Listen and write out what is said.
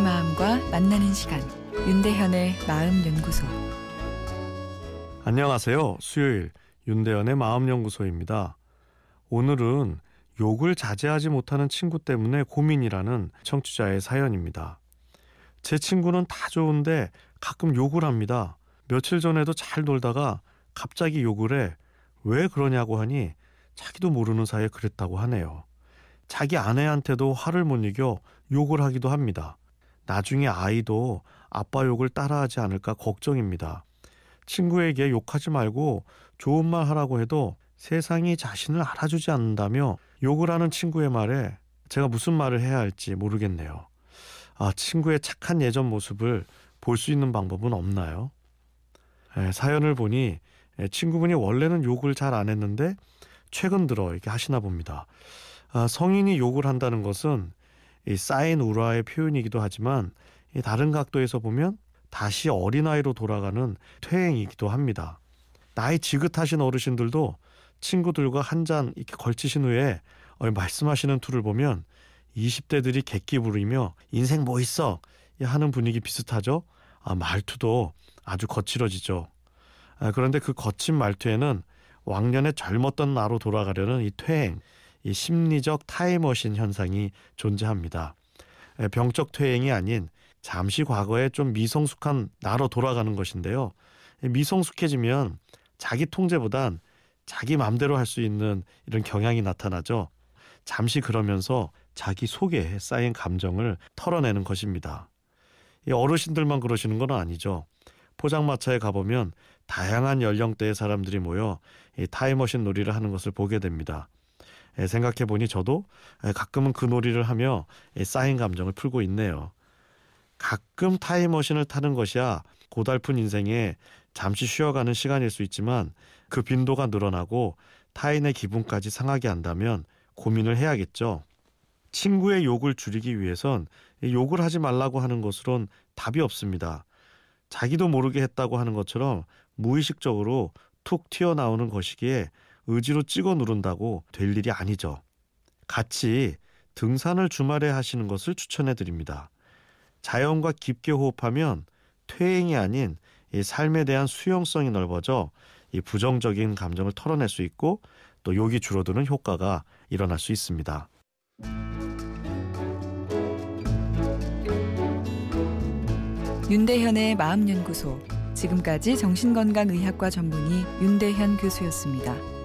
만나는 시간 윤대현의 마음 연구소 안녕하세요. 수요일 윤대현의 마음 연구소입니다. 오늘은 욕을 자제하지 못하는 친구 때문에 고민이라는 청취자의 사연입니다. 제 친구는 다 좋은데 가끔 욕을 합니다. 며칠 전에도 잘 놀다가 갑자기 욕을 해. 왜 그러냐고 하니 자기도 모르는 사이에 그랬다고 하네요. 자기 아내한테도 화를 못 이겨 욕을 하기도 합니다. 나중에 아이도 아빠 욕을 따라하지 않을까 걱정입니다. 친구에게 욕하지 말고 좋은 말 하라고 해도 세상이 자신을 알아주지 않는다며 욕을 하는 친구의 말에 제가 무슨 말을 해야 할지 모르겠네요. 아, 친구의 착한 예전 모습을 볼 수 있는 방법은 없나요? 에, 사연을 보니 에, 친구분이 원래는 욕을 잘 안 했는데 최근 들어 이렇게 하시나 봅니다. 아, 성인이 욕을 한다는 것은 이 쌓인 우라의 표현이기도 하지만 이 다른 각도에서 보면 다시 어린아이로 돌아가는 퇴행이기도 합니다. 나이 지긋하신 어르신들도 친구들과 한 잔 이렇게 걸치신 후에 어, 말씀하시는 투를 보면 20대들이 객기 부리며 인생 뭐 있어 하는 분위기 비슷하죠. 아, 말투도 아주 거칠어지죠. 아, 그런데 그 거친 말투에는 왕년에 젊었던 나로 돌아가려는 이 퇴행, 이 심리적 타임머신 현상이 존재합니다. 병적 퇴행이 아닌 잠시 과거에 좀 미성숙한 나로 돌아가는 것인데요. 미성숙해지면 자기 통제보단 자기 마음대로 할 수 있는 이런 경향이 나타나죠. 잠시 그러면서 자기 속에 쌓인 감정을 털어내는 것입니다. 이 어르신들만 그러시는 건 아니죠. 포장마차에 가보면 다양한 연령대의 사람들이 모여 이 타임머신 놀이를 하는 것을 보게 됩니다. 생각해 보니 저도 가끔은 그 놀이를 하며 쌓인 감정을 풀고 있네요. 가끔 타임머신을 타는 것이야 고달픈 인생에 잠시 쉬어가는 시간일 수 있지만 그 빈도가 늘어나고 타인의 기분까지 상하게 한다면 고민을 해야겠죠. 친구의 욕을 줄이기 위해선 욕을 하지 말라고 하는 것으론 답이 없습니다. 자기도 모르게 했다고 하는 것처럼 무의식적으로 툭 튀어나오는 것이기에 의지로 찍어 누른다고 될 일이 아니죠. 같이 등산을 주말에 하시는 것을 추천해 드립니다. 자연과 깊게 호흡하면 퇴행이 아닌 이 삶에 대한 수용성이 넓어져 이 부정적인 감정을 털어낼 수 있고 또 욕이 줄어드는 효과가 일어날 수 있습니다. 윤대현의 마음연구소 지금까지 정신건강의학과 전문의 윤대현 교수였습니다.